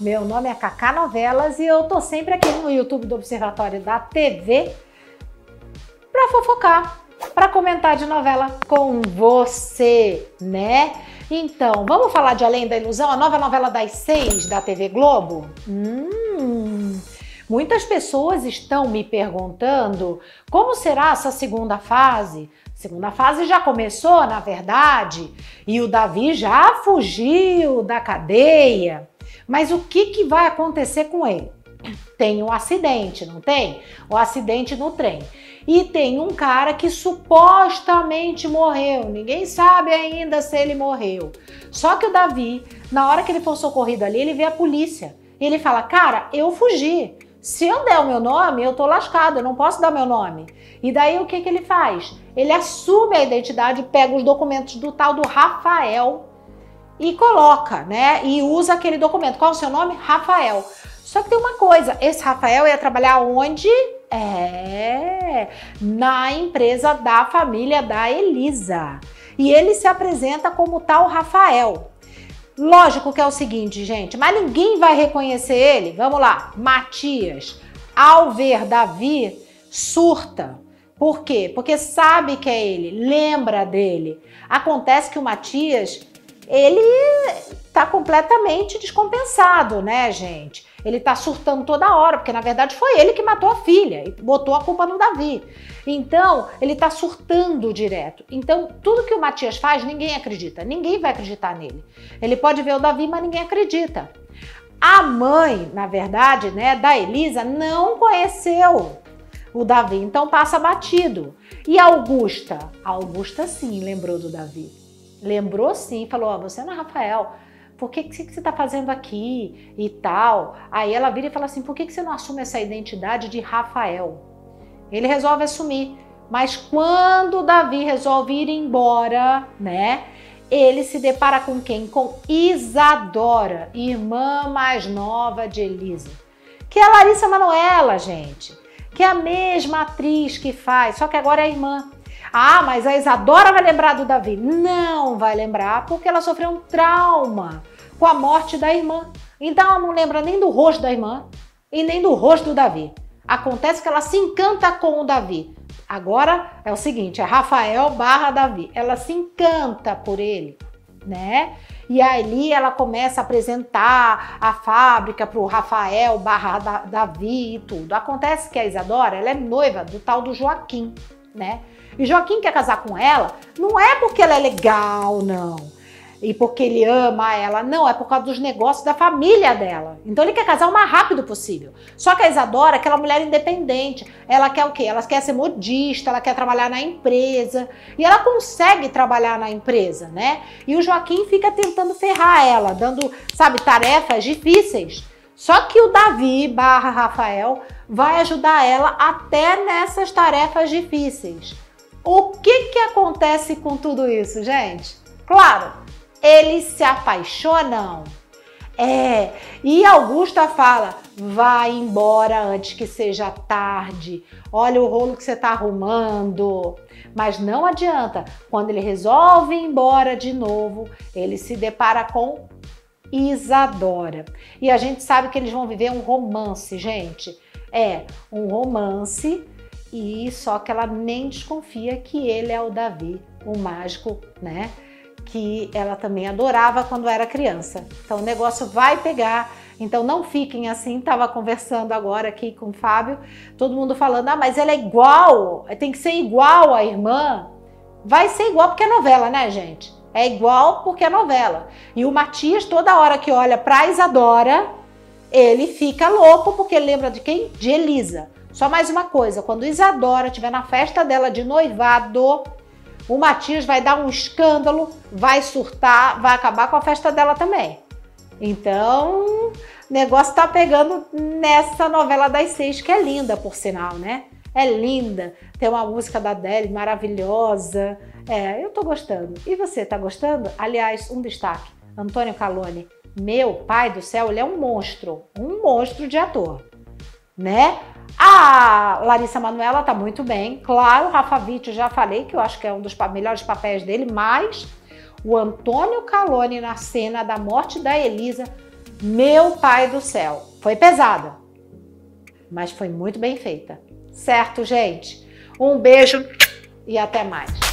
Meu nome é Cacá Novelas e eu tô sempre aqui no YouTube do Observatório da TV para fofocar, para comentar de novela com você, né? Então, vamos falar de Além da Ilusão, a nova novela das seis da TV Globo? Hum, muitas pessoas estão me perguntando como será essa segunda fase. Segunda fase já começou, na verdade, e o Davi já fugiu da cadeia. Mas o que, que vai acontecer com ele? Tem um acidente, não tem? O acidente no trem. E tem um cara que supostamente morreu. Ninguém sabe ainda se ele morreu. Só que o Davi, na hora que ele for socorrido ali, ele vê a polícia. Ele fala: Cara, eu fugi. Se eu der o meu nome, eu tô lascado, eu não posso dar meu nome. E daí o que, que ele faz? Ele assume a identidade, pega os documentos do tal do Rafael e coloca, né? E usa aquele documento. Qual é o seu nome? Rafael. Só que tem uma coisa, esse Rafael ia trabalhar onde? É, na empresa da família da Elisa. E ele se apresenta como tal Rafael. Lógico que é o seguinte, gente, mas ninguém vai reconhecer ele. Vamos lá, Matias, ao ver Davi, surta. Por quê? Porque sabe que é ele, lembra dele. Acontece que o Matias, ele tá completamente descompensado, né, gente? Ele tá surtando toda hora, porque na verdade foi ele que matou a filha e botou a culpa no Davi. Então, ele tá surtando direto. Então, tudo que o Matias faz, ninguém acredita. Ninguém vai acreditar nele. Ele pode ver o Davi, mas ninguém acredita. A mãe, na verdade, né, da Elisa, não conheceu o Davi, então passa batido. E Augusta? Augusta sim lembrou do Davi. Lembrou sim, falou: oh, você não é Rafael, por que, que você está fazendo aqui e tal? Aí ela vira e fala assim: por que, que você não assume essa identidade de Rafael? Ele resolve assumir. Mas quando Davi resolve ir embora, né? Ele se depara com quem? Com Isadora, irmã mais nova de Elisa. Que é Larissa Manoela, gente. Que é a mesma atriz que faz, só que agora é irmã. Ah, mas a Isadora vai lembrar do Davi. Não vai lembrar porque ela sofreu um trauma com a morte da irmã. Então ela não lembra nem do rosto da irmã e nem do rosto do Davi. Acontece que ela se encanta com o Davi. Agora é o seguinte, é Rafael barra Davi. Ela se encanta por ele, né? E ali ela começa a apresentar a fábrica para o Rafael barra Davi e tudo. Acontece que a Isadora ela é noiva do tal do Joaquim, né? E Joaquim quer casar com ela, não é porque ela é legal, não. E porque ele ama ela, não, é por causa dos negócios da família dela. Então ele quer casar o mais rápido possível. Só que a Isadora é aquela mulher independente. Ela quer o quê? Ela quer ser modista, ela quer trabalhar na empresa. E ela consegue trabalhar na empresa, né? E o Joaquim fica tentando ferrar ela, dando, sabe, tarefas difíceis. Só que o Davi barra Rafael vai ajudar ela até nessas tarefas difíceis. O que que acontece com tudo isso, gente? Claro, eles se apaixonam. É, e Augusta fala: vai embora antes que seja tarde. Olha o rolo que você está arrumando. Mas não adianta. Quando ele resolve ir embora de novo, ele se depara com Isadora. E a gente sabe que eles vão viver um romance, gente. É um romance e só que ela nem desconfia que ele é o Davi, o mágico, né? Que ela também adorava quando era criança. Então o negócio vai pegar. Então não fiquem assim. Tava conversando agora aqui com o Fábio, todo mundo falando: ah, mas ela é igual, tem que ser igual à irmã. Vai ser igual porque é novela, né, gente? É igual porque é novela. E o Matias, toda hora que olha pra Isadora, ele fica louco porque lembra de quem? De Elisa. Só mais uma coisa, quando Isadora estiver na festa dela de noivado, o Matias vai dar um escândalo, vai surtar, vai acabar com a festa dela também. Então, o negócio tá pegando nessa novela das seis, que é linda, por sinal, né? É linda. Tem uma música da Adele maravilhosa. É, eu tô gostando. E você, tá gostando? Aliás, um destaque: Antônio Calone. Meu pai do céu, ele é um monstro. Um monstro de ator. Né? A Larissa Manoela tá muito bem. Claro, Rafa Witt já falei que eu acho que é um dos melhores papéis dele, mas o Antônio Calone na cena da morte da Elisa Meu pai do céu, foi pesada, mas foi muito bem feita. Certo, gente? Um beijo e até mais.